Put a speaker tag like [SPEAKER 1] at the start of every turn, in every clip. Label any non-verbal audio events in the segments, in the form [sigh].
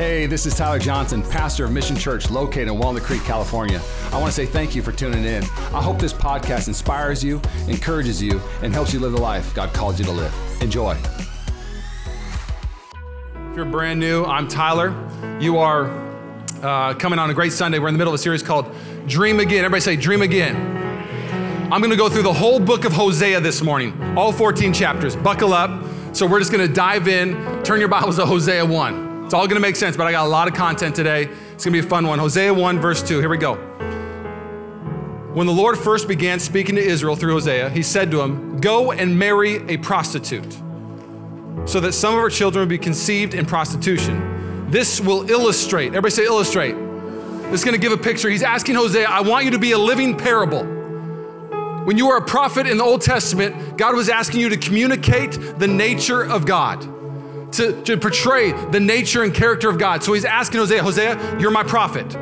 [SPEAKER 1] Hey, this is Tyler Johnson, pastor of Mission Church located in Walnut Creek, California. I want to say thank you for tuning in. I hope this podcast inspires you, encourages you, and helps you live the life God called you to live. Enjoy. If you're brand new, I'm Tyler. You are uh, coming on a great Sunday. We're in the middle of a series called Dream Again. Everybody say, Dream Again. I'm going to go through the whole book of Hosea this morning, all 14 chapters. Buckle up. So we're just going to dive in. Turn your Bibles to Hosea 1. It's all to make sense, but I got a lot of content today. It's to be a fun one. Hosea 1, verse 2. Here we go. When the Lord first began speaking to Israel through Hosea, he said to him, Go and marry a prostitute, so that some of her children will be conceived in prostitution. This will illustrate, everybody say illustrate. This is to give a picture. He's asking Hosea, I want you to be a living parable. When you were a prophet in the Old Testament, God was asking you to communicate the nature of God to, to portray the nature and character of God. So he's asking Hosea, Hosea, you're my prophet.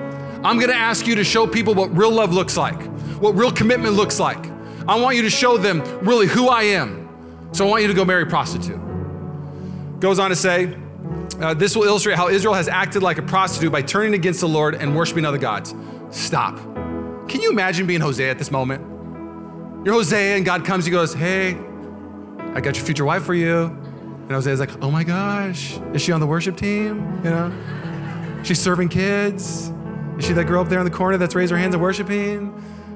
[SPEAKER 1] I'm gonna ask you to show people what real love looks like, what real commitment looks like. I want you to show them really who I am. So I want you to go marry a prostitute. Goes on to say, uh, this will illustrate how Israel has acted like a prostitute by turning against the Lord and worshiping other gods. Stop. Can you imagine being Hosea at this moment? You're Hosea, and God comes, he goes, Hey, I got your future wife for you. And Hosea's like, oh my gosh, is she on the worship team? You know? She's serving kids. Is she that girl up there in the corner that's raised her hands and worshiping?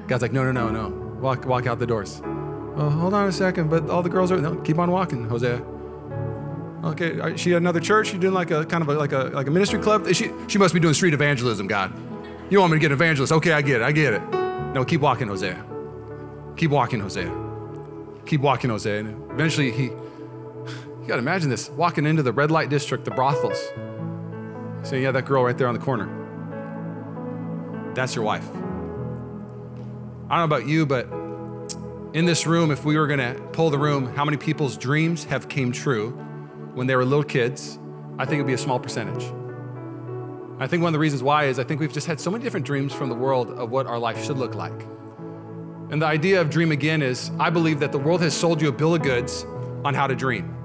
[SPEAKER 1] God's like, no, no, no, no. Walk, walk out the doors. Hold on a second, but all the girls are no, keep on walking, Hosea. Okay, is she at another church? She doing like a kind of a, like a like a ministry club? She she must be doing street evangelism, God. You want me to get an evangelist? Okay, I get it, I get it. No, keep walking, Hosea. Keep walking, Hosea. Keep walking, Hosea. And eventually he you got to imagine this walking into the red light district, the brothels, saying, Yeah, that girl right there on the corner. That's your wife. I don't know about you, but in this room, if we were going to pull the room, how many people's dreams have came true when they were little kids? I think it'd be a small percentage. I think one of the reasons why is I think we've just had so many different dreams from the world of what our life should look like. And the idea of dream again is I believe that the world has sold you a bill of goods on how to dream.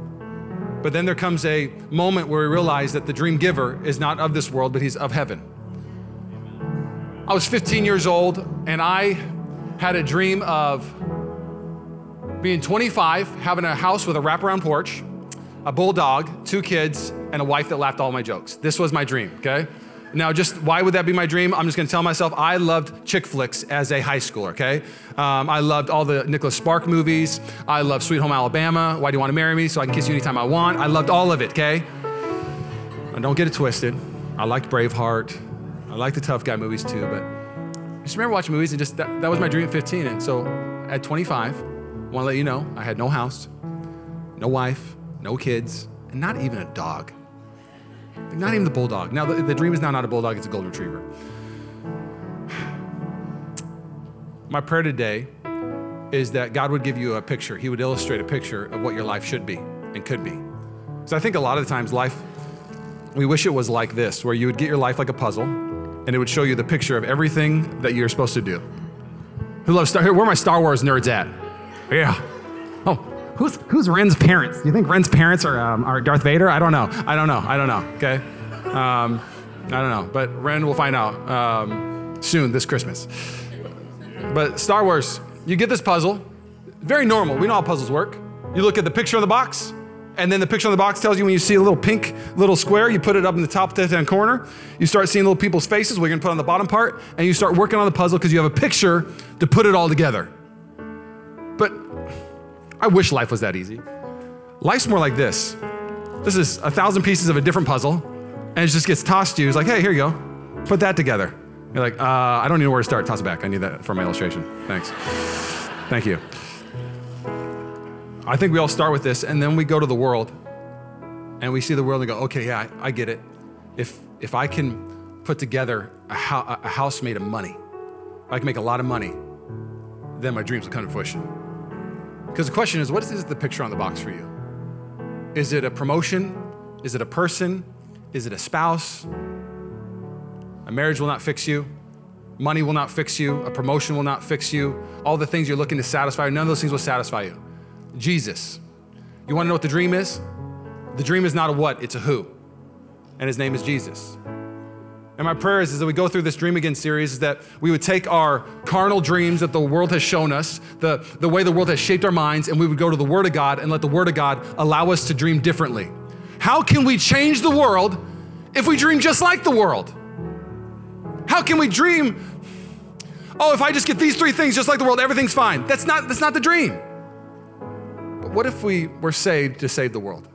[SPEAKER 1] But then there comes a moment where we realize that the dream giver is not of this world, but he's of heaven. I was 15 years old and I had a dream of being 25, having a house with a wraparound porch, a bulldog, two kids, and a wife that laughed all my jokes. This was my dream, okay? Now, just why would that be my dream? I'm just gonna tell myself I loved chick flicks as a high schooler, okay? Um, I loved all the Nicholas Spark movies. I loved Sweet Home Alabama. Why do you wanna marry me? So I can kiss you anytime I want. I loved all of it, okay? And don't get it twisted. I liked Braveheart. I liked the tough guy movies too, but I just remember watching movies and just that, that was my dream at 15. And so at 25, I wanna let you know I had no house, no wife, no kids, and not even a dog. Not even the bulldog. Now, the, the dream is now not a bulldog, it's a golden retriever. My prayer today is that God would give you a picture. He would illustrate a picture of what your life should be and could be. So I think a lot of the times life, we wish it was like this, where you would get your life like a puzzle and it would show you the picture of everything that you're supposed to do. Who loves Star? Where are my Star Wars nerds at? Yeah. Oh, Who's, who's Ren's parents? Do you think Ren's parents are, um, are Darth Vader? I don't know. I don't know. I don't know. Okay. Um, I don't know. But Ren will find out um, soon this Christmas. But Star Wars, you get this puzzle. Very normal. We know how puzzles work. You look at the picture on the box, and then the picture on the box tells you when you see a little pink little square, you put it up in the top left hand corner. You start seeing little people's faces, we're gonna put on the bottom part, and you start working on the puzzle because you have a picture to put it all together. I wish life was that easy. Life's more like this. This is a thousand pieces of a different puzzle, and it just gets tossed to you. It's like, hey, here you go. Put that together. You're like, uh, I don't even know where to start. Toss it back. I need that for my illustration. Thanks. Thank you. I think we all start with this, and then we go to the world, and we see the world and go, okay, yeah, I, I get it. If if I can put together a, ho- a house made of money, I can make a lot of money, then my dreams will come to fruition. Because the question is, what is the picture on the box for you? Is it a promotion? Is it a person? Is it a spouse? A marriage will not fix you. Money will not fix you. A promotion will not fix you. All the things you're looking to satisfy, none of those things will satisfy you. Jesus. You want to know what the dream is? The dream is not a what, it's a who. and his name is Jesus. And my prayer is, is that we go through this Dream Again series, is that we would take our carnal dreams that the world has shown us, the, the way the world has shaped our minds, and we would go to the Word of God and let the Word of God allow us to dream differently. How can we change the world if we dream just like the world? How can we dream, oh, if I just get these three things just like the world, everything's fine? That's not, that's not the dream. But what if we were saved to save the world?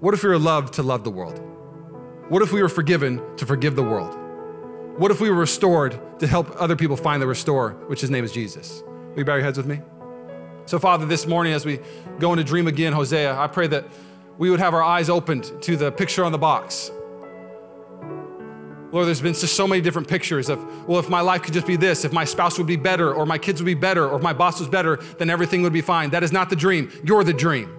[SPEAKER 1] What if we were loved to love the world? What if we were forgiven to forgive the world? What if we were restored to help other people find the restore, which his name is Jesus? Will you bow your heads with me? So, Father, this morning as we go into Dream Again, Hosea, I pray that we would have our eyes opened to the picture on the box. Lord, there's been just so many different pictures of, well, if my life could just be this, if my spouse would be better, or my kids would be better, or if my boss was better, then everything would be fine. That is not the dream. You're the dream.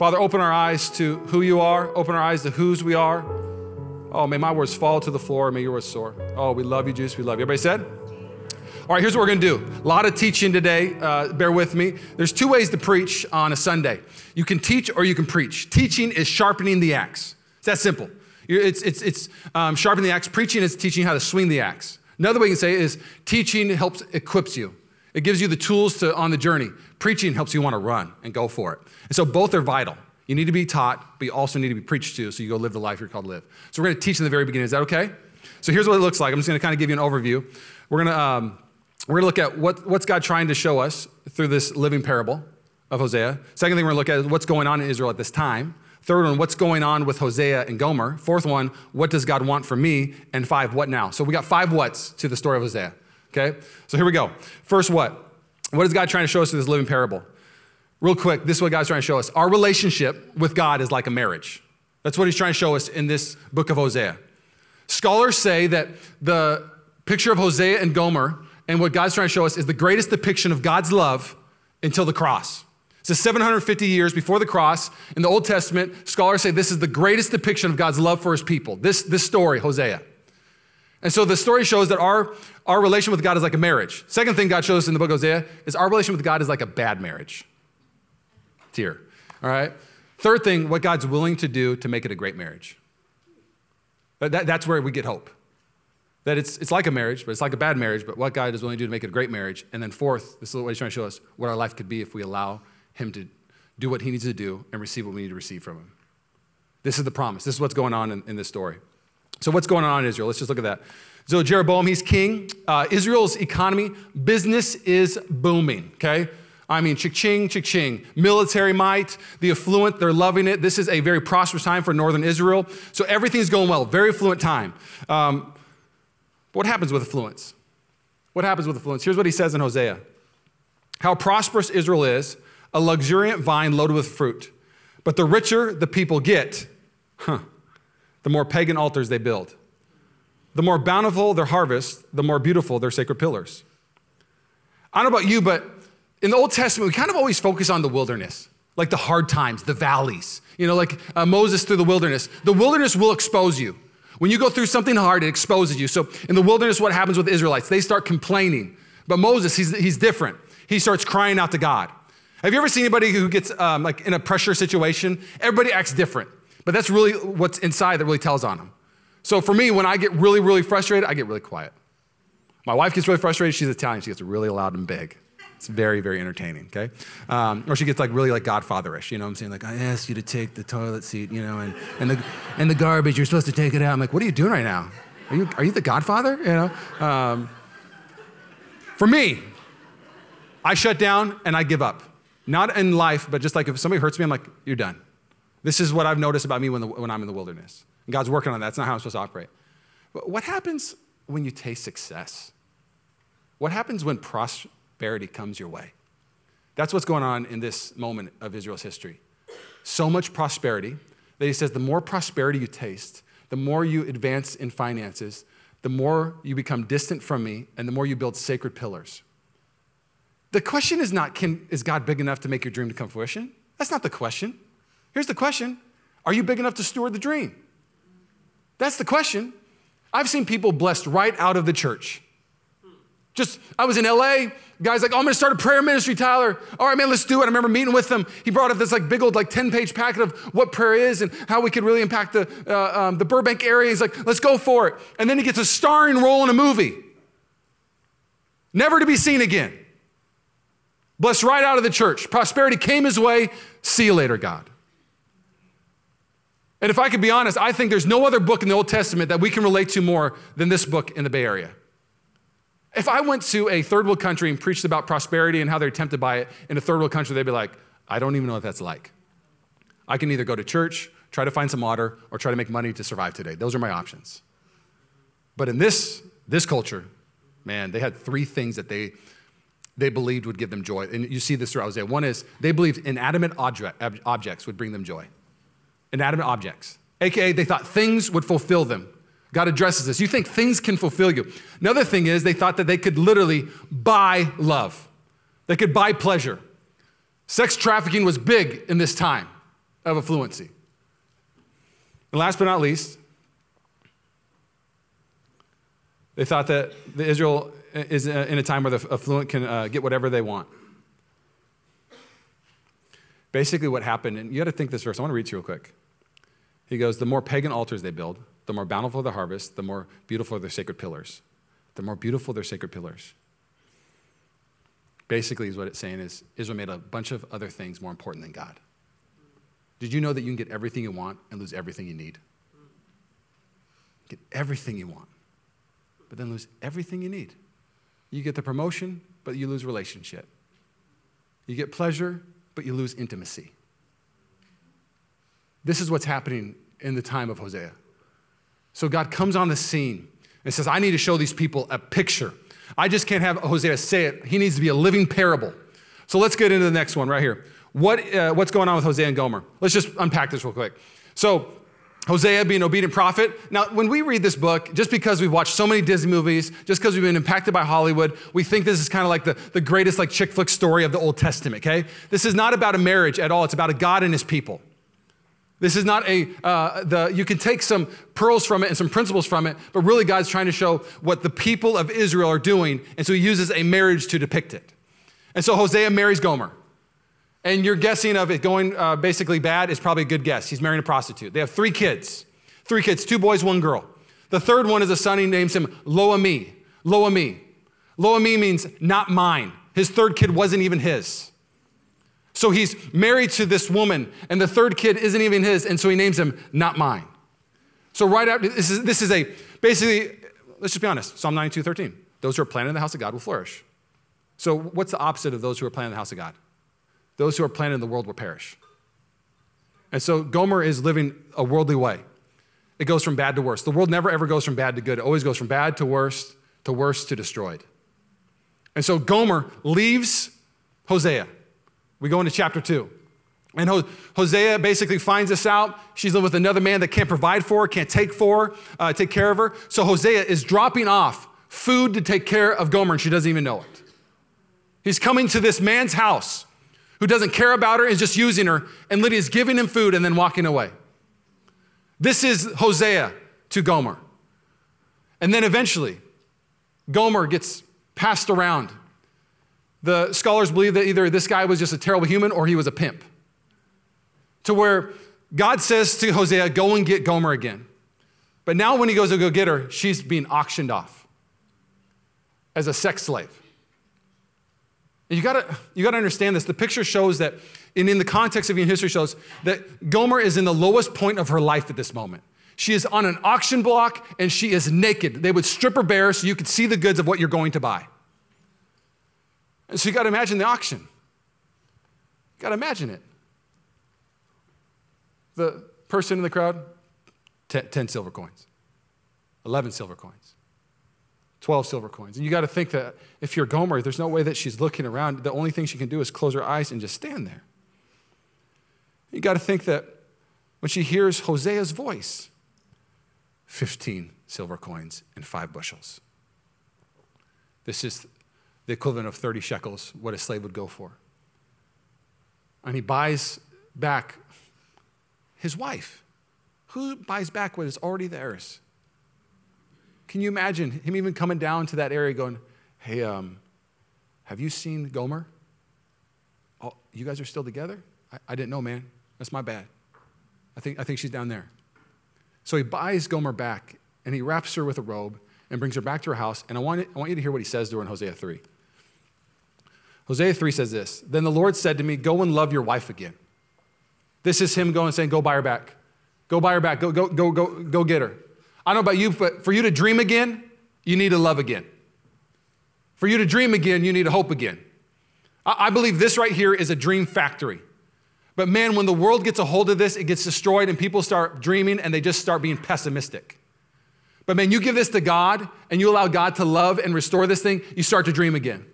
[SPEAKER 1] Father, open our eyes to who you are, open our eyes to whose we are. Oh, may my words fall to the floor, may your words soar. Oh, we love you, Jesus, we love you. Everybody said? All right, here's what we're gonna do. A lot of teaching today, uh, bear with me. There's two ways to preach on a Sunday you can teach or you can preach. Teaching is sharpening the axe, it's that simple. It's, it's, it's um, sharpening the axe, preaching is teaching how to swing the axe. Another way you can say it is teaching helps equips you. It gives you the tools to on the journey. Preaching helps you want to run and go for it. And so both are vital. You need to be taught, but you also need to be preached to so you go live the life you're called to live. So we're going to teach in the very beginning. Is that okay? So here's what it looks like. I'm just going to kind of give you an overview. We're going to um, we're going to look at what, what's God trying to show us through this living parable of Hosea. Second thing we're going to look at is what's going on in Israel at this time. Third one, what's going on with Hosea and Gomer. Fourth one, what does God want from me? And five, what now? So we got five what's to the story of Hosea. Okay? So here we go. First, what? What is God trying to show us through this living parable? Real quick, this is what God's trying to show us. Our relationship with God is like a marriage. That's what he's trying to show us in this book of Hosea. Scholars say that the picture of Hosea and Gomer and what God's trying to show us is the greatest depiction of God's love until the cross. So 750 years before the cross in the Old Testament, scholars say this is the greatest depiction of God's love for his people. This, this story, Hosea. And so the story shows that our, our relation with God is like a marriage. Second thing God shows us in the book of Hosea is our relation with God is like a bad marriage. Tier. All right? Third thing, what God's willing to do to make it a great marriage. That, that's where we get hope. That it's, it's like a marriage, but it's like a bad marriage, but what God is willing to do to make it a great marriage. And then fourth, this is what he's trying to show us, what our life could be if we allow him to do what he needs to do and receive what we need to receive from him. This is the promise. This is what's going on in, in this story. So, what's going on in Israel? Let's just look at that. So, Jeroboam, he's king. Uh, Israel's economy, business is booming, okay? I mean, ching, ching, ching. Military might, the affluent, they're loving it. This is a very prosperous time for northern Israel. So, everything's going well, very affluent time. Um, what happens with affluence? What happens with affluence? Here's what he says in Hosea How prosperous Israel is, a luxuriant vine loaded with fruit. But the richer the people get, huh, the more pagan altars they build. The more bountiful their harvest, the more beautiful their sacred pillars. I don't know about you, but in the Old Testament, we kind of always focus on the wilderness, like the hard times, the valleys. You know, like uh, Moses through the wilderness. The wilderness will expose you. When you go through something hard, it exposes you. So in the wilderness, what happens with the Israelites? They start complaining. But Moses, he's, he's different. He starts crying out to God. Have you ever seen anybody who gets um, like in a pressure situation? Everybody acts different. But that's really what's inside that really tells on them. So for me, when I get really, really frustrated, I get really quiet. My wife gets really frustrated. She's Italian. She gets really loud and big. It's very, very entertaining, okay? Um, or she gets like really like Godfatherish, you know what I'm saying? Like, I asked you to take the toilet seat, you know, and, and, the, and the garbage, you're supposed to take it out. I'm like, what are you doing right now? Are you, are you the Godfather? You know? Um, for me, I shut down and I give up. Not in life, but just like if somebody hurts me, I'm like, you're done. This is what I've noticed about me when, the, when I'm in the wilderness. And God's working on that. That's not how I'm supposed to operate. But what happens when you taste success? What happens when prosperity comes your way? That's what's going on in this moment of Israel's history. So much prosperity that he says the more prosperity you taste, the more you advance in finances, the more you become distant from me, and the more you build sacred pillars. The question is not, can, is God big enough to make your dream to come fruition? That's not the question. Here's the question Are you big enough to steward the dream? That's the question. I've seen people blessed right out of the church. Just, I was in LA. Guy's like, oh, I'm gonna start a prayer ministry, Tyler. All right, man, let's do it. I remember meeting with him. He brought up this like big old like 10 page packet of what prayer is and how we could really impact the, uh, um, the Burbank area. He's like, let's go for it. And then he gets a starring role in a movie, never to be seen again. Blessed right out of the church. Prosperity came his way. See you later, God. And if I could be honest, I think there's no other book in the Old Testament that we can relate to more than this book in the Bay Area. If I went to a third world country and preached about prosperity and how they're tempted by it in a third world country, they'd be like, I don't even know what that's like. I can either go to church, try to find some water, or try to make money to survive today. Those are my options. But in this, this culture, man, they had three things that they, they believed would give them joy. And you see this throughout Isaiah. One is they believed inanimate object, objects would bring them joy. Inanimate objects. AKA, they thought things would fulfill them. God addresses this. You think things can fulfill you. Another thing is they thought that they could literally buy love, they could buy pleasure. Sex trafficking was big in this time of affluency. And last but not least, they thought that Israel is in a time where the affluent can uh, get whatever they want. Basically, what happened, and you got to think this verse, I want to read to you real quick. He goes, The more pagan altars they build, the more bountiful the harvest, the more beautiful their sacred pillars. The more beautiful their sacred pillars. Basically, is what it's saying is Israel made a bunch of other things more important than God. Did you know that you can get everything you want and lose everything you need? Get everything you want, but then lose everything you need. You get the promotion, but you lose relationship. You get pleasure, but you lose intimacy. This is what's happening in the time of Hosea. So God comes on the scene and says, I need to show these people a picture. I just can't have Hosea say it. He needs to be a living parable. So let's get into the next one right here. What, uh, what's going on with Hosea and Gomer? Let's just unpack this real quick. So, Hosea being an obedient prophet. Now, when we read this book, just because we've watched so many Disney movies, just because we've been impacted by Hollywood, we think this is kind of like the, the greatest like chick flick story of the Old Testament, okay? This is not about a marriage at all. It's about a God and his people. This is not a, uh, the, you can take some pearls from it and some principles from it, but really God's trying to show what the people of Israel are doing. And so he uses a marriage to depict it. And so Hosea marries Gomer. And your guessing of it going uh, basically bad is probably a good guess. He's marrying a prostitute. They have three kids. Three kids, two boys, one girl. The third one is a son, he names him Lo-ammi. Lo-ammi. Lo-ammi means not mine. His third kid wasn't even his. So he's married to this woman, and the third kid isn't even his, and so he names him Not Mine. So right after, this is, this is a, basically, let's just be honest, Psalm 92, 13. Those who are planted in the house of God will flourish. So what's the opposite of those who are planted in the house of God? Those who are planted in the world will perish. And so Gomer is living a worldly way. It goes from bad to worse. The world never ever goes from bad to good. It always goes from bad to worse, to worse to destroyed. And so Gomer leaves Hosea. We go into chapter two. And Hosea basically finds this out. She's living with another man that can't provide for her, can't take for her, uh, take care of her. So Hosea is dropping off food to take care of Gomer, and she doesn't even know it. He's coming to this man's house who doesn't care about her, is just using her, and Lydia's giving him food and then walking away. This is Hosea to Gomer. And then eventually, Gomer gets passed around the scholars believe that either this guy was just a terrible human or he was a pimp. To where God says to Hosea, Go and get Gomer again. But now, when he goes to go get her, she's being auctioned off as a sex slave. And you gotta, you gotta understand this. The picture shows that, and in the context of human history, shows that Gomer is in the lowest point of her life at this moment. She is on an auction block and she is naked. They would strip her bare so you could see the goods of what you're going to buy. And so you got to imagine the auction. You got to imagine it. The person in the crowd, 10, 10 silver coins, 11 silver coins, 12 silver coins. And you got to think that if you're Gomer, there's no way that she's looking around. The only thing she can do is close her eyes and just stand there. You got to think that when she hears Hosea's voice, 15 silver coins and five bushels. This is the equivalent of 30 shekels, what a slave would go for. And he buys back his wife. Who buys back what is already theirs? Can you imagine him even coming down to that area going, Hey, um, have you seen Gomer? Oh, you guys are still together? I, I didn't know, man. That's my bad. I think, I think she's down there. So he buys Gomer back and he wraps her with a robe and brings her back to her house. And I want, I want you to hear what he says to her in Hosea 3. Hosea 3 says this Then the Lord said to me, Go and love your wife again. This is him going saying, Go buy her back. Go buy her back. Go, go, go, go, go get her. I don't know about you, but for you to dream again, you need to love again. For you to dream again, you need to hope again. I, I believe this right here is a dream factory. But man, when the world gets a hold of this, it gets destroyed and people start dreaming and they just start being pessimistic. But man, you give this to God and you allow God to love and restore this thing, you start to dream again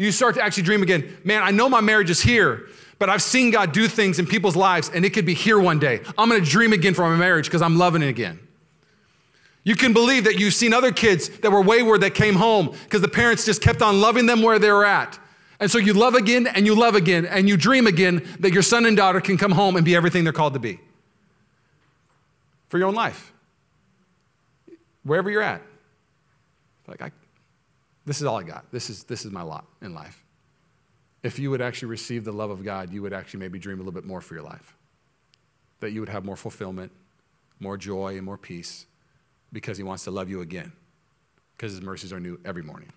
[SPEAKER 1] you start to actually dream again. Man, I know my marriage is here, but I've seen God do things in people's lives, and it could be here one day. I'm gonna dream again for my marriage because I'm loving it again. You can believe that you've seen other kids that were wayward that came home because the parents just kept on loving them where they were at. And so you love again and you love again and you dream again that your son and daughter can come home and be everything they're called to be for your own life. Wherever you're at. Like, I, this is all I got. This is, this is my lot in life. If you would actually receive the love of God, you would actually maybe dream a little bit more for your life. That you would have more fulfillment, more joy, and more peace because He wants to love you again because His mercies are new every morning.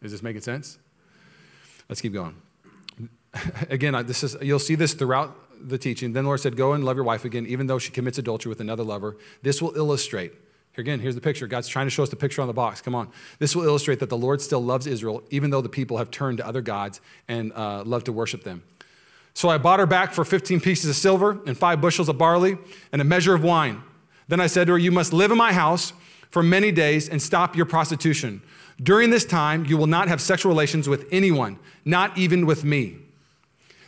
[SPEAKER 1] Is this making sense? Let's keep going. [laughs] again, this is, you'll see this throughout the teaching. Then the Lord said, Go and love your wife again, even though she commits adultery with another lover. This will illustrate here again, here's the picture. God's trying to show us the picture on the box. Come on. This will illustrate that the Lord still loves Israel, even though the people have turned to other gods and uh, love to worship them. So I bought her back for 15 pieces of silver and five bushels of barley and a measure of wine. Then I said to her, You must live in my house for many days and stop your prostitution. During this time, you will not have sexual relations with anyone, not even with me.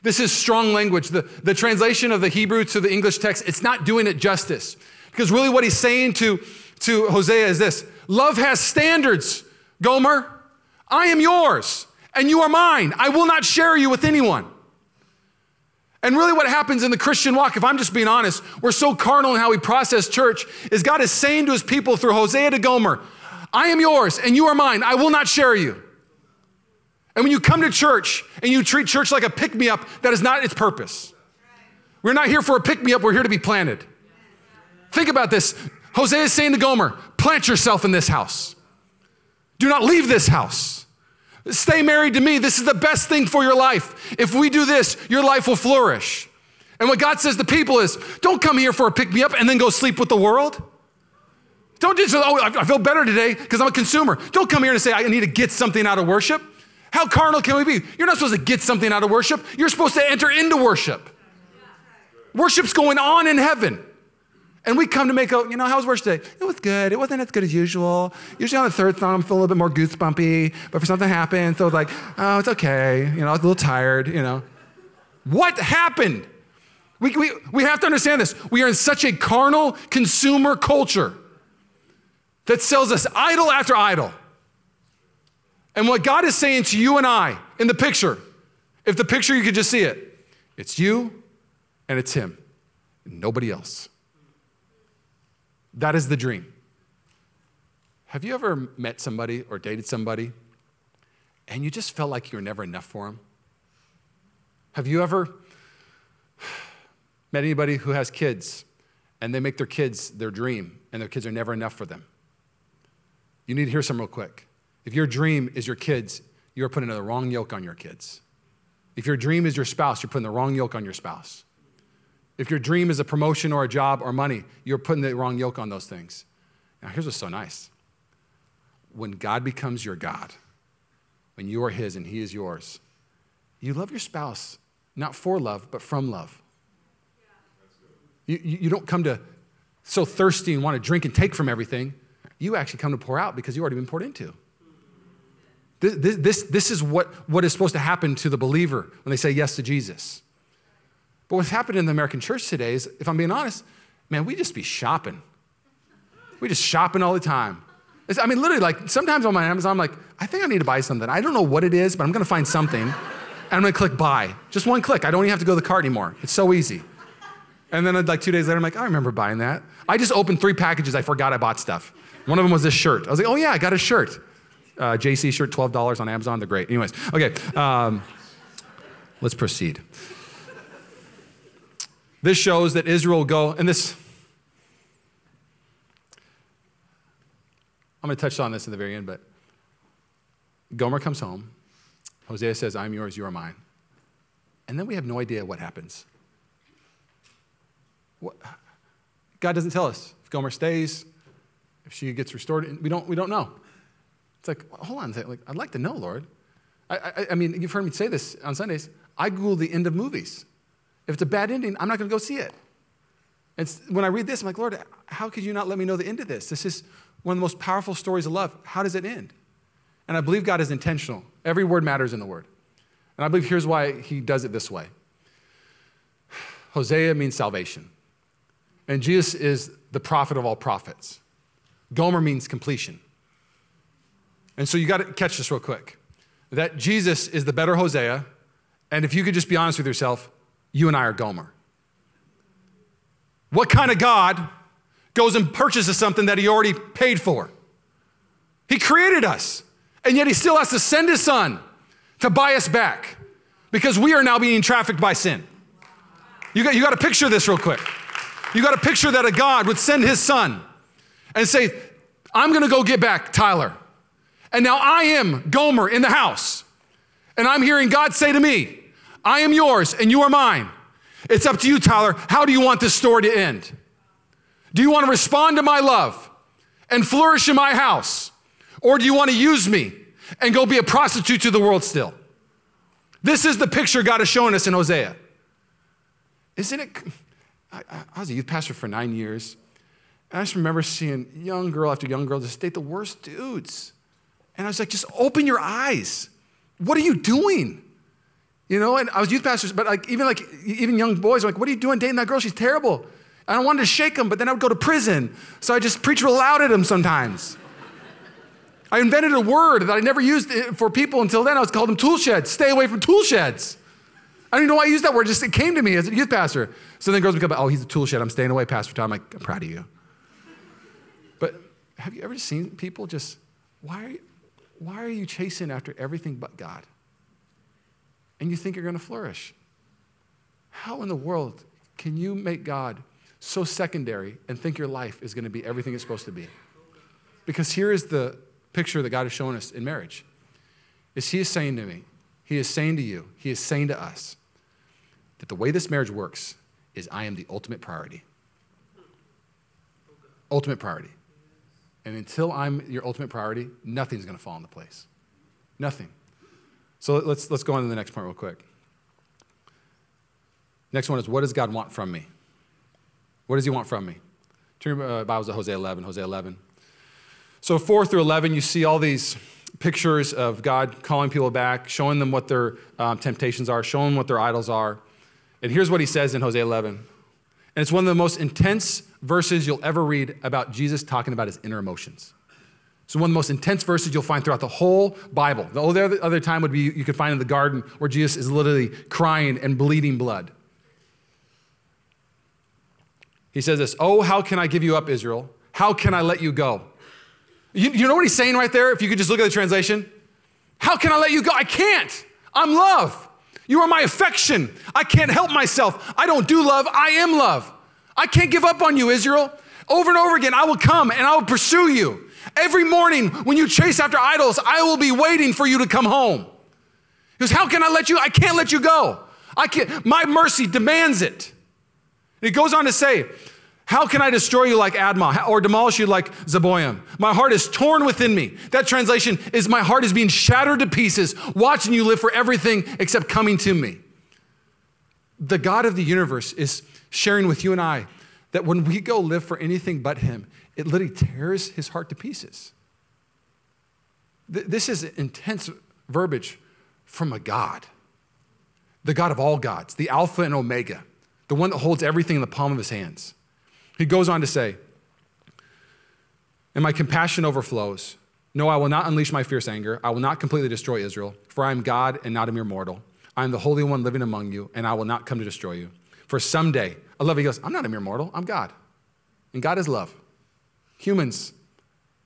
[SPEAKER 1] This is strong language. The, the translation of the Hebrew to the English text, it's not doing it justice. Because really, what he's saying to to Hosea is this Love has standards, Gomer. I am yours, and you are mine. I will not share you with anyone. And really, what happens in the Christian walk, if I'm just being honest, we're so carnal in how we process church, is God is saying to his people through Hosea to Gomer, I am yours and you are mine. I will not share you. And when you come to church and you treat church like a pick me up, that is not its purpose. We're not here for a pick me up, we're here to be planted. Think about this. Hosea is saying to Gomer, plant yourself in this house. Do not leave this house. Stay married to me. This is the best thing for your life. If we do this, your life will flourish. And what God says to people is don't come here for a pick me up and then go sleep with the world. Don't just, oh, I feel better today because I'm a consumer. Don't come here and say, I need to get something out of worship. How carnal can we be? You're not supposed to get something out of worship. You're supposed to enter into worship. Worship's going on in heaven. And we come to make a, you know, how was worship today? It was good. It wasn't as good as usual. Usually on the third song, I'm feeling a little bit more goosebumpy, but for something happened, so it's like, oh, it's okay. You know, I was a little tired, you know. What happened? We, we, we have to understand this. We are in such a carnal consumer culture that sells us idol after idol. And what God is saying to you and I in the picture, if the picture you could just see it, it's you and it's Him, nobody else. That is the dream. Have you ever met somebody or dated somebody and you just felt like you were never enough for them? Have you ever met anybody who has kids and they make their kids their dream and their kids are never enough for them? You need to hear some real quick. If your dream is your kids, you're putting the wrong yoke on your kids. If your dream is your spouse, you're putting the wrong yoke on your spouse. If your dream is a promotion or a job or money, you're putting the wrong yoke on those things. Now, here's what's so nice when God becomes your God, when you are His and He is yours, you love your spouse not for love, but from love. You, you don't come to so thirsty and want to drink and take from everything. You actually come to pour out because you've already been poured into. This, this, this, is what, what is supposed to happen to the believer when they say yes to Jesus. But what's happened in the American church today is, if I'm being honest, man, we just be shopping. We just shopping all the time. It's, I mean, literally, like sometimes on my Amazon, I'm like, I think I need to buy something. I don't know what it is, but I'm gonna find something. [laughs] and I'm gonna click buy. Just one click. I don't even have to go to the cart anymore. It's so easy. And then like two days later, I'm like, I remember buying that. I just opened three packages. I forgot I bought stuff. One of them was this shirt. I was like, oh yeah, I got a shirt. uh, JC shirt, $12 on Amazon. They're great. Anyways, okay, um, let's proceed. This shows that Israel go, and this, I'm going to touch on this in the very end, but Gomer comes home. Hosea says, I'm yours, you are mine. And then we have no idea what happens. What? God doesn't tell us if Gomer stays, if she gets restored. We don't, we don't know. It's like, hold on. Like, I'd like to know, Lord. I, I, I mean, you've heard me say this on Sundays. I Google the end of movies. If it's a bad ending, I'm not going to go see it. And when I read this, I'm like, Lord, how could you not let me know the end of this? This is one of the most powerful stories of love. How does it end? And I believe God is intentional. Every word matters in the word. And I believe here's why he does it this way [sighs] Hosea means salvation. And Jesus is the prophet of all prophets. Gomer means completion. And so you got to catch this real quick that Jesus is the better Hosea. And if you could just be honest with yourself, you and I are Gomer. What kind of God goes and purchases something that he already paid for? He created us, and yet he still has to send his son to buy us back because we are now being trafficked by sin. You got, you got to picture this real quick. You got to picture that a God would send his son and say, I'm going to go get back Tyler. And now I am Gomer in the house. And I'm hearing God say to me, I am yours and you are mine. It's up to you, Tyler. How do you want this story to end? Do you want to respond to my love and flourish in my house? Or do you want to use me and go be a prostitute to the world still? This is the picture God is showing us in Hosea. Isn't it? I, I was a youth pastor for nine years. And I just remember seeing young girl after young girl just date the worst dudes. And I was like, just open your eyes. What are you doing? You know, and I was youth pastor, but like even like even young boys, like, what are you doing dating that girl? She's terrible. And I wanted to shake them, but then I would go to prison. So I just preach real loud at them sometimes. I invented a word that I never used eh, for people until then. I was called them tool sheds. Stay away from tool sheds. I don't even know why I used that word. Just it came to me as a youth pastor. So then girls become, oh, he's a tool shed. I'm staying away, Pastor Tom. I'm like, I'm proud of you. But have you ever seen people just, why why are you chasing after everything but God? And you think you're going to flourish. How in the world can you make God so secondary and think your life is going to be everything it's supposed to be? Because here is the picture that God has shown us in marriage. Is he is saying to me, he is saying to you, he is saying to us that the way this marriage works is I am the ultimate priority. Ultimate priority. And until I'm your ultimate priority, nothing's going to fall into place. Nothing. So let's, let's go on to the next point real quick. Next one is what does God want from me? What does He want from me? Turn your uh, Bibles to Hosea 11, Hosea 11. So 4 through 11, you see all these pictures of God calling people back, showing them what their um, temptations are, showing them what their idols are. And here's what He says in Hosea 11. And it's one of the most intense verses you'll ever read about Jesus talking about his inner emotions. So one of the most intense verses you'll find throughout the whole Bible. The only other time would be you could find in the garden where Jesus is literally crying and bleeding blood. He says this, Oh, how can I give you up, Israel? How can I let you go? You, you know what he's saying right there? If you could just look at the translation. How can I let you go? I can't. I'm love. You are my affection. I can't help myself. I don't do love. I am love. I can't give up on you, Israel. Over and over again, I will come and I will pursue you. Every morning when you chase after idols, I will be waiting for you to come home. He goes, How can I let you? I can't let you go. I can't, my mercy demands it. And he goes on to say, How can I destroy you like Admah or demolish you like Zeboim? My heart is torn within me. That translation is my heart is being shattered to pieces, watching you live for everything except coming to me. The God of the universe is sharing with you and I that when we go live for anything but Him, it literally tears his heart to pieces. This is intense verbiage from a God, the God of all gods, the Alpha and Omega, the one that holds everything in the palm of his hands. He goes on to say, And my compassion overflows. No, I will not unleash my fierce anger. I will not completely destroy Israel, for I am God and not a mere mortal. I am the Holy One living among you, and I will not come to destroy you. For someday, I love it. He goes, I'm not a mere mortal, I'm God. And God is love. Humans,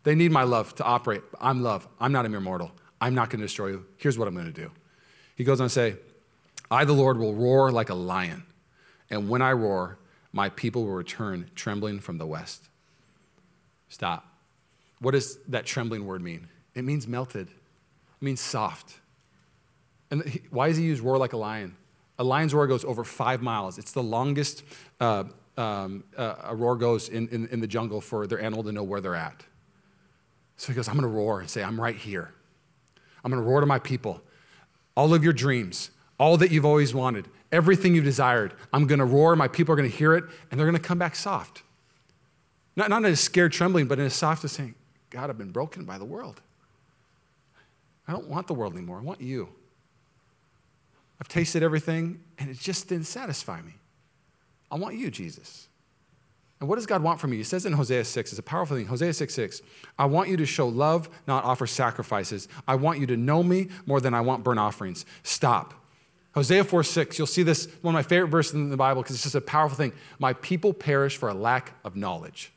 [SPEAKER 1] They need my love to operate. I'm love. I'm not a mere mortal. I'm not going to destroy you. Here's what I'm going to do. He goes on to say, I, the Lord, will roar like a lion. And when I roar, my people will return trembling from the west. Stop. What does that trembling word mean? It means melted, it means soft. And why does he use roar like a lion? A lion's roar goes over five miles. It's the longest uh, um, uh, a roar goes in, in, in the jungle for their animal to know where they're at. So he goes, I'm going to roar and say, I'm right here. I'm going to roar to my people. All of your dreams, all that you've always wanted, everything you've desired, I'm going to roar. My people are going to hear it, and they're going to come back soft. Not, not in a scared trembling, but in a soft of saying, God, I've been broken by the world. I don't want the world anymore. I want you. I've tasted everything, and it just didn't satisfy me. I want you, Jesus. And what does God want from you? He says in Hosea 6, it's a powerful thing. Hosea 6 6, I want you to show love, not offer sacrifices. I want you to know me more than I want burnt offerings. Stop. Hosea 4 6, you'll see this, one of my favorite verses in the Bible because it's just a powerful thing. My people perish for a lack of knowledge.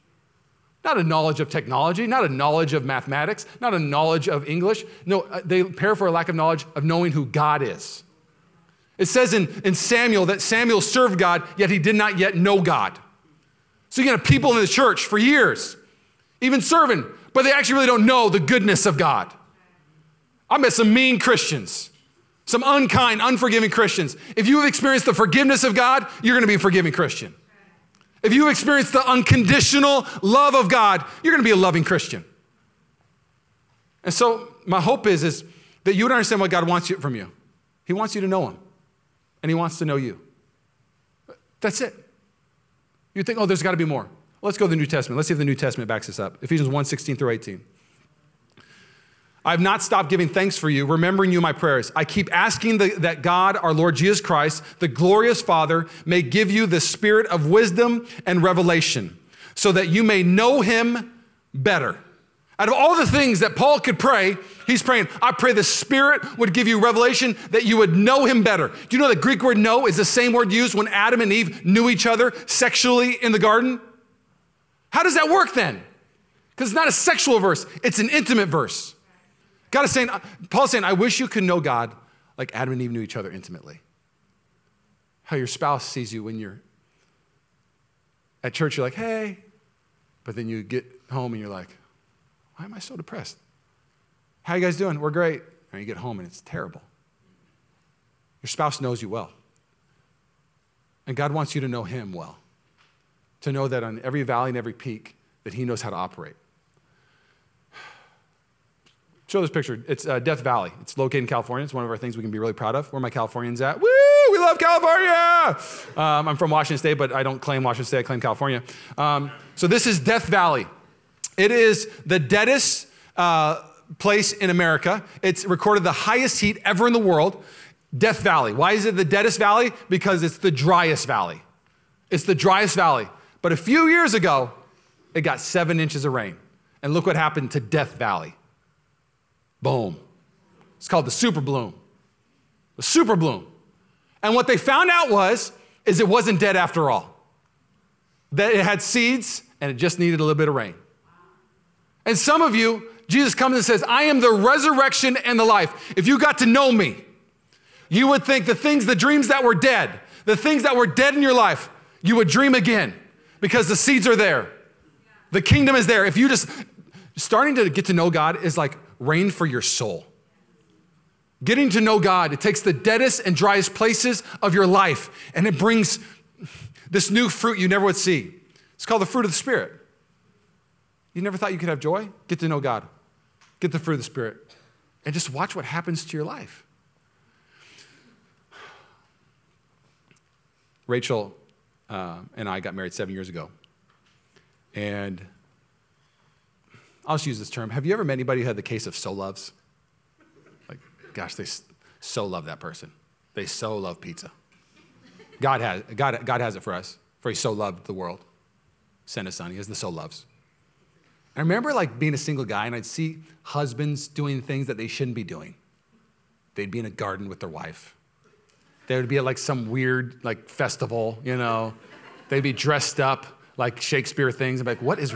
[SPEAKER 1] Not a knowledge of technology, not a knowledge of mathematics, not a knowledge of English. No, uh, they perish for a lack of knowledge of knowing who God is. It says in, in Samuel that Samuel served God, yet he did not yet know God. So you have people in the church for years, even serving, but they actually really don't know the goodness of God. I met some mean Christians, some unkind, unforgiving Christians. If you have experienced the forgiveness of God, you're going to be a forgiving Christian. If you have experienced the unconditional love of God, you're going to be a loving Christian. And so my hope is, is that you would understand what God wants from you. He wants you to know Him, and He wants to know you. That's it. You think, oh, there's got to be more. Let's go to the New Testament. Let's see if the New Testament backs this up. Ephesians 1 16 through 18. I have not stopped giving thanks for you, remembering you in my prayers. I keep asking the, that God, our Lord Jesus Christ, the glorious Father, may give you the spirit of wisdom and revelation, so that you may know him better. Out of all the things that Paul could pray, he's praying, I pray the Spirit would give you revelation that you would know him better. Do you know the Greek word know is the same word used when Adam and Eve knew each other sexually in the garden? How does that work then? Because it's not a sexual verse, it's an intimate verse. God is saying, Paul's saying, I wish you could know God like Adam and Eve knew each other intimately. How your spouse sees you when you're at church, you're like, hey, but then you get home and you're like, why am I so depressed? How you guys doing? We're great. And you get home and it's terrible. Your spouse knows you well. And God wants you to know him well. To know that on every valley and every peak that he knows how to operate. [sighs] Show this picture. It's uh, Death Valley. It's located in California. It's one of our things we can be really proud of. Where my Californians at? Woo! We love California. Um, I'm from Washington State, but I don't claim Washington State. I claim California. Um, so this is Death Valley. It is the deadest uh, place in America. It's recorded the highest heat ever in the world. Death Valley. Why is it the deadest valley? Because it's the driest valley. It's the driest valley. But a few years ago, it got seven inches of rain. And look what happened to Death Valley. Boom. It's called the super bloom. The super bloom. And what they found out was, is it wasn't dead after all. That it had seeds and it just needed a little bit of rain. And some of you, Jesus comes and says, I am the resurrection and the life. If you got to know me, you would think the things, the dreams that were dead, the things that were dead in your life, you would dream again because the seeds are there. The kingdom is there. If you just, starting to get to know God is like rain for your soul. Getting to know God, it takes the deadest and driest places of your life and it brings this new fruit you never would see. It's called the fruit of the Spirit. You never thought you could have joy? Get to know God, get the fruit of the Spirit, and just watch what happens to your life. Rachel uh, and I got married seven years ago. And I'll just use this term. Have you ever met anybody who had the case of so loves? Like, gosh, they so love that person. They so love pizza. God has, God, God has it for us, for he so loved the world. Send his son. He has the so loves. I remember like being a single guy and I'd see husbands doing things that they shouldn't be doing. They'd be in a garden with their wife. They would be at like some weird like festival, you know. They'd be dressed up like Shakespeare things. I'm like, what is,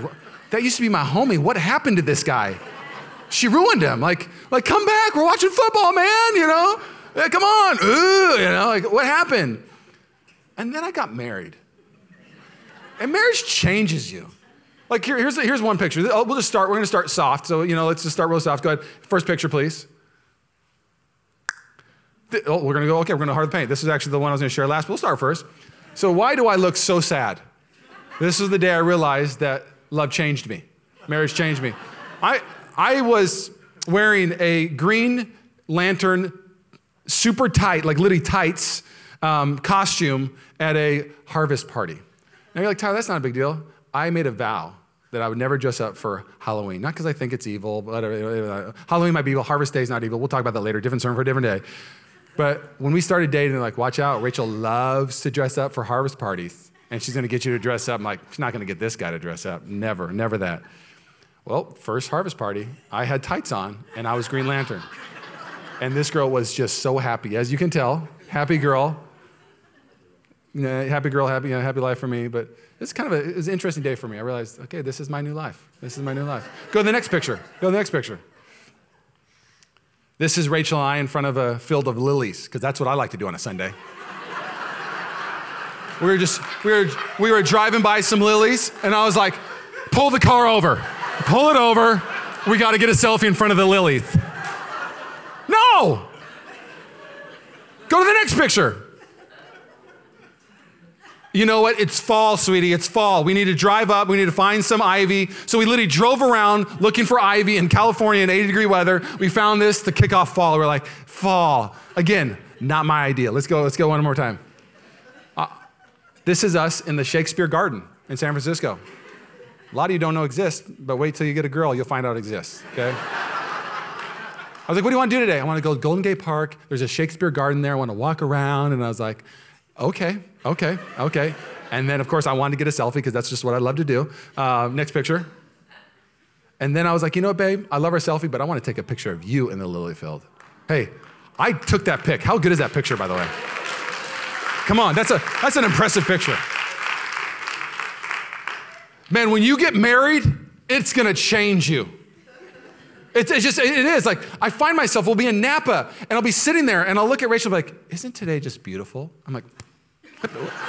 [SPEAKER 1] that used to be my homie. What happened to this guy? She ruined him. Like, like come back. We're watching football, man. You know, come on. Ooh, you know, like what happened? And then I got married. And marriage changes you. Like here, here's, here's one picture. We'll just start. We're going to start soft. So, you know, let's just start real soft. Go ahead. First picture, please. Oh, we're going to go, okay, we're going to hard paint. This is actually the one I was going to share last, but we'll start first. So, why do I look so sad? This is the day I realized that love changed me. Marriage changed me. I, I was wearing a green lantern, super tight, like literally tights, um, costume at a harvest party. Now you're like, Tyler, that's not a big deal. I made a vow that I would never dress up for Halloween. Not because I think it's evil, but uh, Halloween might be evil. Harvest Day is not evil. We'll talk about that later. Different sermon for a different day. But when we started dating, like, watch out, Rachel loves to dress up for harvest parties. And she's gonna get you to dress up. I'm like, she's not gonna get this guy to dress up. Never, never that. Well, first harvest party, I had tights on and I was Green Lantern. And this girl was just so happy. As you can tell, happy girl. You know, happy girl, happy, you know, happy life for me. But it's kind of a, an interesting day for me. I realized, okay, this is my new life. This is my new life. Go to the next picture. Go to the next picture. This is Rachel and I in front of a field of lilies, because that's what I like to do on a Sunday. we were just, we were, we were driving by some lilies, and I was like, pull the car over. Pull it over. We got to get a selfie in front of the lilies. No! Go to the next picture. You know what? It's fall, sweetie. It's fall. We need to drive up. We need to find some ivy. So we literally drove around looking for ivy in California in 80 degree weather. We found this to kick off fall. We're like, fall. Again, not my idea. Let's go. Let's go one more time. Uh, this is us in the Shakespeare Garden in San Francisco. A lot of you don't know exists, but wait till you get a girl, you'll find out exists. Okay. I was like, what do you want to do today? I want to go to Golden Gate Park. There's a Shakespeare garden there. I want to walk around. And I was like, okay, okay, okay. And then, of course, I wanted to get a selfie because that's just what I love to do. Uh, next picture. And then I was like, you know what, babe? I love our selfie, but I want to take a picture of you in the lily field. Hey, I took that pic. How good is that picture, by the way? Come on, that's, a, that's an impressive picture. Man, when you get married, it's gonna change you. It's, it's, just, it is. Like, I find myself, we'll be in Napa, and I'll be sitting there, and I'll look at Rachel and be like, Isn't today just beautiful? I'm like, what,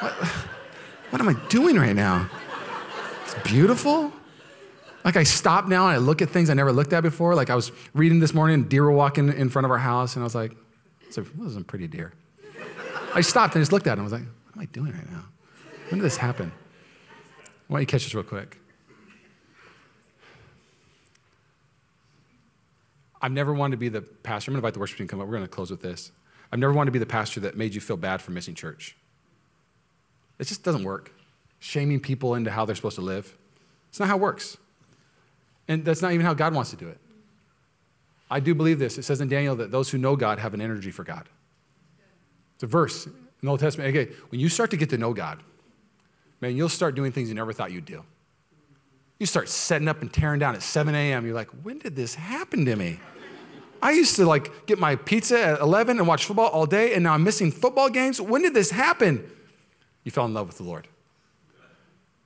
[SPEAKER 1] what, what am I doing right now? It's beautiful. Like I stop now and I look at things I never looked at before. Like I was reading this morning, deer were walking in front of our house, and I was like, "Those are some pretty deer." I stopped and just looked at them. I was like, "What am I doing right now? When did this happen?" Why don't you catch this real quick? I've never wanted to be the pastor. I'm going to invite the worship team to come up. We're going to close with this. I've never wanted to be the pastor that made you feel bad for missing church. It just doesn't work. Shaming people into how they're supposed to live. It's not how it works. And that's not even how God wants to do it. I do believe this. It says in Daniel that those who know God have an energy for God. It's a verse in the Old Testament. Okay, when you start to get to know God, man, you'll start doing things you never thought you'd do. You start setting up and tearing down at 7 a.m. You're like, when did this happen to me? I used to like get my pizza at 11 and watch football all day, and now I'm missing football games. When did this happen? You fell in love with the Lord.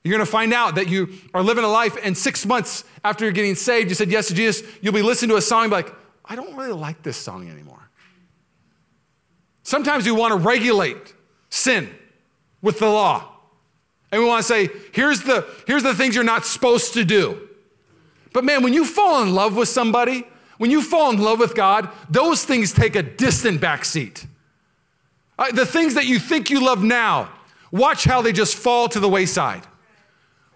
[SPEAKER 1] You're going to find out that you are living a life, and six months after you're getting saved, you said yes to Jesus, you'll be listening to a song like, I don't really like this song anymore. Sometimes we want to regulate sin with the law. And we want to say, here's the, here's the things you're not supposed to do. But man, when you fall in love with somebody, when you fall in love with God, those things take a distant backseat. Uh, the things that you think you love now, watch how they just fall to the wayside.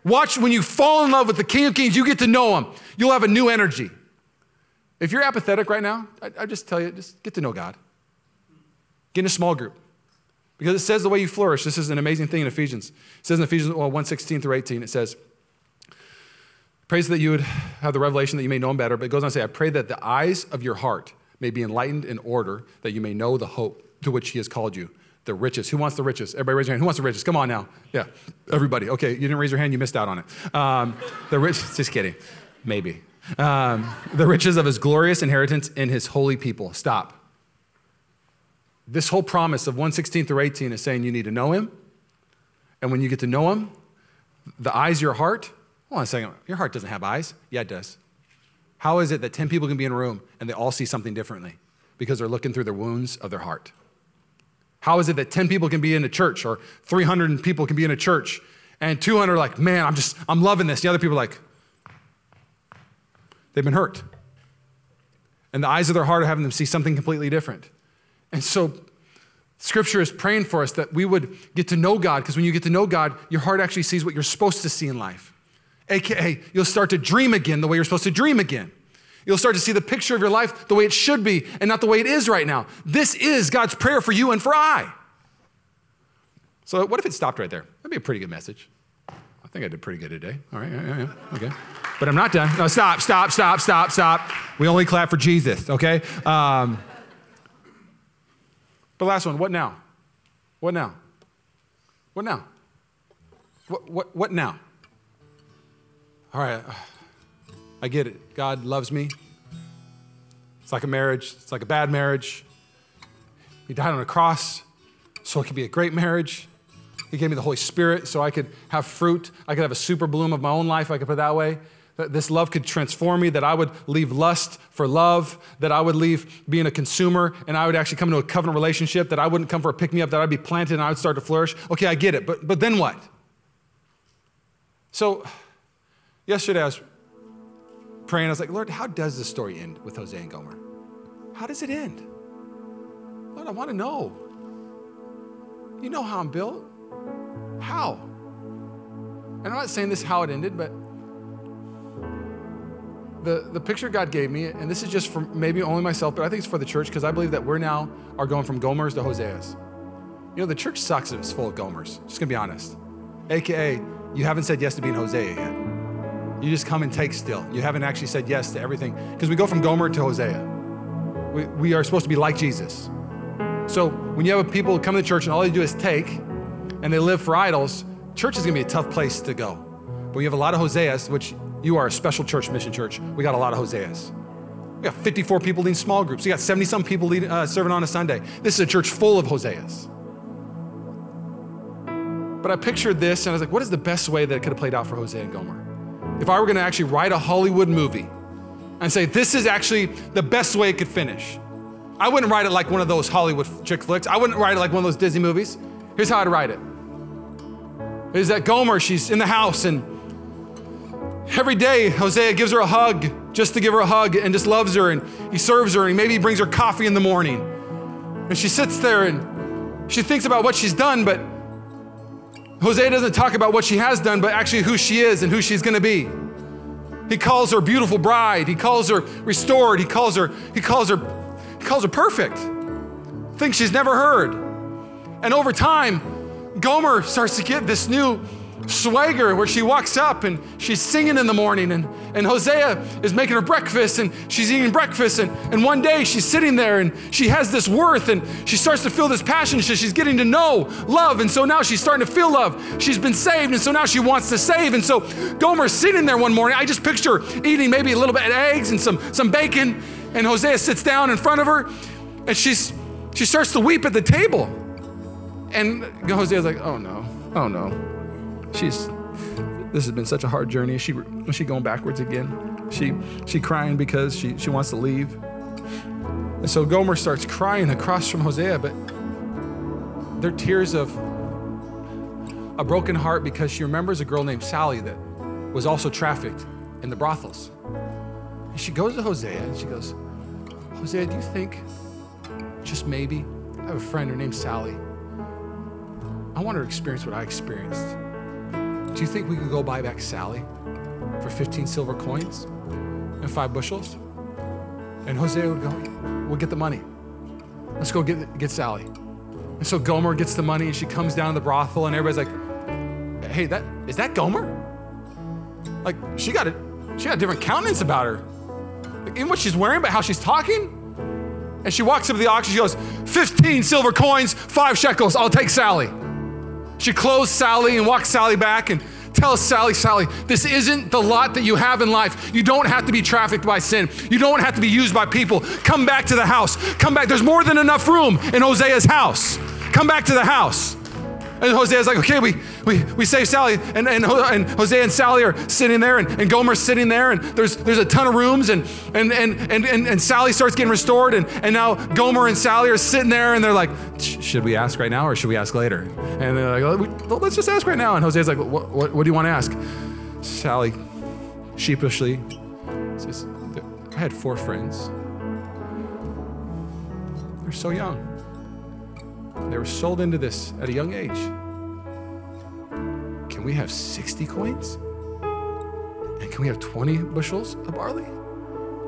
[SPEAKER 1] Watch when you fall in love with the King of Kings, you get to know him, you'll have a new energy. If you're apathetic right now, I, I just tell you, just get to know God. Get in a small group. Because it says the way you flourish. This is an amazing thing in Ephesians. It says in Ephesians well, 1 16 through 18, it says, Praise that you would have the revelation that you may know him better. But it goes on to say, I pray that the eyes of your heart may be enlightened in order that you may know the hope to which he has called you. The riches. Who wants the riches? Everybody raise your hand. Who wants the riches? Come on now. Yeah, everybody. Okay, you didn't raise your hand, you missed out on it. Um, the rich, [laughs] just kidding. Maybe. Um, the riches of his glorious inheritance in his holy people. Stop. This whole promise of 116 through 18 is saying you need to know him And when you get to know Him, the eyes of your heart, hold on a second, your heart doesn't have eyes. Yeah, it does. How is it that 10 people can be in a room and they all see something differently? Because they're looking through the wounds of their heart. How is it that 10 people can be in a church or 300 people can be in a church and 200 are like, man, I'm just, I'm loving this. The other people are like, they've been hurt. And the eyes of their heart are having them see something completely different. And so Scripture is praying for us that we would get to know God, because when you get to know God, your heart actually sees what you're supposed to see in life. AKA, you'll start to dream again the way you're supposed to dream again. You'll start to see the picture of your life the way it should be and not the way it is right now. This is God's prayer for you and for I. So, what if it stopped right there? That'd be a pretty good message. I think I did pretty good today. All right, yeah, yeah, yeah. okay. But I'm not done. No, stop, stop, stop, stop, stop. We only clap for Jesus, okay? Um, but last one, what now? What now? What now? What, what, what now? All right, I get it. God loves me. It's like a marriage, it's like a bad marriage. He died on a cross so it could be a great marriage. He gave me the Holy Spirit so I could have fruit. I could have a super bloom of my own life, I could put it that way. That this love could transform me, that I would leave lust for love, that I would leave being a consumer, and I would actually come into a covenant relationship, that I wouldn't come for a pick me up, that I'd be planted and I would start to flourish. Okay, I get it, but, but then what? So, yesterday I was praying, I was like, Lord, how does this story end with Hosea and Gomer? How does it end? Lord, I want to know. You know how I'm built. How? And I'm not saying this how it ended, but the, the picture God gave me, and this is just for maybe only myself, but I think it's for the church because I believe that we're now are going from Gomers to Hoseas. You know, the church sucks if it's full of Gomers. Just gonna be honest. AKA, you haven't said yes to being Hosea yet. You just come and take still. You haven't actually said yes to everything. Because we go from Gomer to Hosea. We, we are supposed to be like Jesus. So when you have people come to church and all they do is take, and they live for idols, church is gonna be a tough place to go. But we have a lot of Hoseas, which you are a special church, Mission Church. We got a lot of Hoseas. We got 54 people leading small groups. We got 70 some people uh, serving on a Sunday. This is a church full of Hoseas. But I pictured this and I was like, what is the best way that it could have played out for Hosea and Gomer? If I were gonna actually write a Hollywood movie and say, this is actually the best way it could finish, I wouldn't write it like one of those Hollywood chick flicks. I wouldn't write it like one of those Disney movies. Here's how I'd write it. Is that Gomer, she's in the house and every day Hosea gives her a hug just to give her a hug and just loves her and he serves her and maybe he brings her coffee in the morning. And she sits there and she thinks about what she's done, but Hosea doesn't talk about what she has done, but actually who she is and who she's gonna be. He calls her beautiful bride, he calls her restored, he calls her, he calls her, he calls her perfect. Things she's never heard. And over time, Gomer starts to get this new swagger where she walks up and she's singing in the morning and, and Hosea is making her breakfast and she's eating breakfast and, and one day she's sitting there and she has this worth and she starts to feel this passion so she's getting to know love and so now she's starting to feel love. She's been saved and so now she wants to save and so Gomer's sitting there one morning. I just picture eating maybe a little bit of eggs and some, some bacon and Hosea sits down in front of her and she's she starts to weep at the table. And Hosea's like, oh no, oh no. She's, this has been such a hard journey. Is she, she going backwards again? She, she crying because she, she wants to leave. And so Gomer starts crying across from Hosea, but they're tears of a broken heart because she remembers a girl named Sally that was also trafficked in the brothels. And she goes to Hosea and she goes, Hosea, do you think, just maybe, I have a friend, her name's Sally. I want her to experience what I experienced. Do you think we could go buy back Sally for 15 silver coins and five bushels? And Hosea would go, We'll get the money. Let's go get, get Sally. And so Gomer gets the money and she comes down to the brothel and everybody's like, Hey, that is that Gomer? Like she got a she got a different countenance about her. Like, even what she's wearing, but how she's talking. And she walks up to the auction, she goes, 15 silver coins, five shekels, I'll take Sally. She clothes Sally and walks Sally back and tells Sally, Sally, this isn't the lot that you have in life. You don't have to be trafficked by sin. You don't have to be used by people. Come back to the house. Come back. There's more than enough room in Hosea's house. Come back to the house. And Hosea's like, okay, we, we, we save Sally. And, and, and Hosea and Sally are sitting there, and, and Gomer's sitting there, and there's, there's a ton of rooms, and, and, and, and, and, and Sally starts getting restored, and, and now Gomer and Sally are sitting there, and they're like, should we ask right now, or should we ask later? And they're like, well, let's just ask right now. And Hosea's like, what, what, what do you want to ask? Sally sheepishly says, I had four friends. They're so young. They were sold into this at a young age. Can we have 60 coins? And can we have 20 bushels of barley?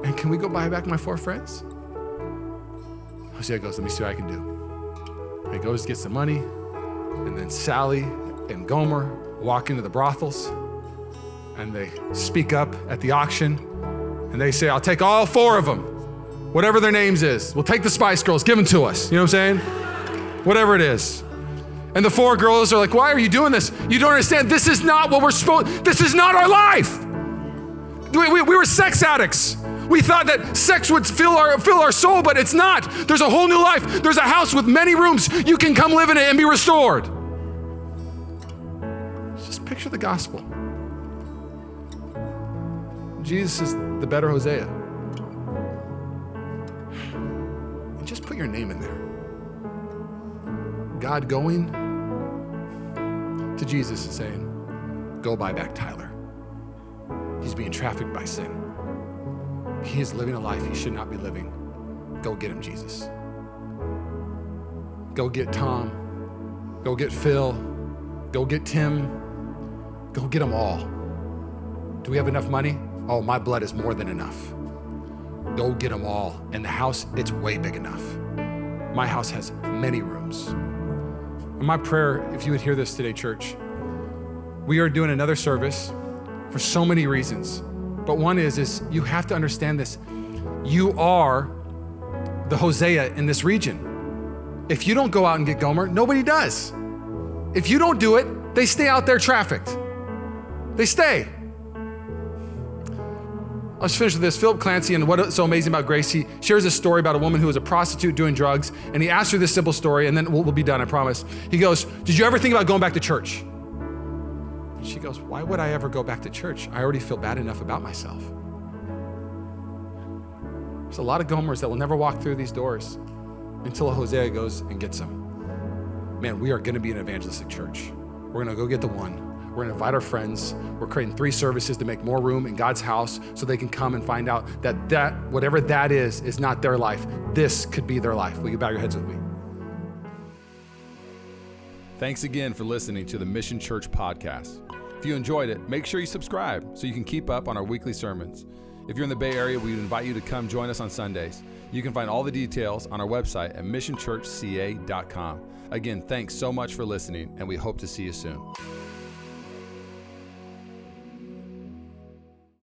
[SPEAKER 1] And can we go buy back my four friends? Hosea goes, Let me see what I can do. he goes, gets the money, and then Sally and Gomer walk into the brothels and they speak up at the auction and they say, I'll take all four of them, whatever their names is. We'll take the Spice Girls, give them to us. You know what I'm saying? Whatever it is. And the four girls are like, Why are you doing this? You don't understand. This is not what we're supposed This is not our life. We, we, we, were sex addicts. We thought that sex would fill our, fill our soul, but it's not. There's a whole new life. There's a house with many rooms. You can come live in it and be restored. Just picture the gospel. Jesus is the better Hosea. And just put your name in there. God going to Jesus and saying, Go buy back Tyler. He's being trafficked by sin. He is living a life he should not be living. Go get him, Jesus. Go get Tom. Go get Phil. Go get Tim. Go get them all. Do we have enough money? Oh, my blood is more than enough. Go get them all. And the house, it's way big enough. My house has many rooms. My prayer, if you would hear this today, church, we are doing another service for so many reasons. But one is, is you have to understand this. You are the Hosea in this region. If you don't go out and get Gomer, nobody does. If you don't do it, they stay out there trafficked. They stay. Let's finish with this. Philip Yancey, and what's so amazing about grace, he shares a story about a woman who was a prostitute doing drugs, and he asks her this simple story, and then we'll, we'll be done, I promise. He goes, Did you ever think about going back to church? And she goes, Why would I ever go back to church? I already feel bad enough about myself. There's a lot of Gomers that will never walk through these doors until Hosea goes and gets them. Man, we are going to be an evangelistic church. We're going to go get the one we're going to invite our friends. We're creating three services to make more room in God's house so they can come and find out that that whatever that is is not their life. This could be their life. Will you bow your heads with me?
[SPEAKER 2] Thanks again for listening to the Mission Church podcast. If you enjoyed it, make sure you subscribe so you can keep up on our weekly sermons. If you're in the Bay Area, we invite you to come join us on Sundays. You can find all the details on our website at missionchurchca.com. Again, thanks so much for listening, and we hope to see you soon.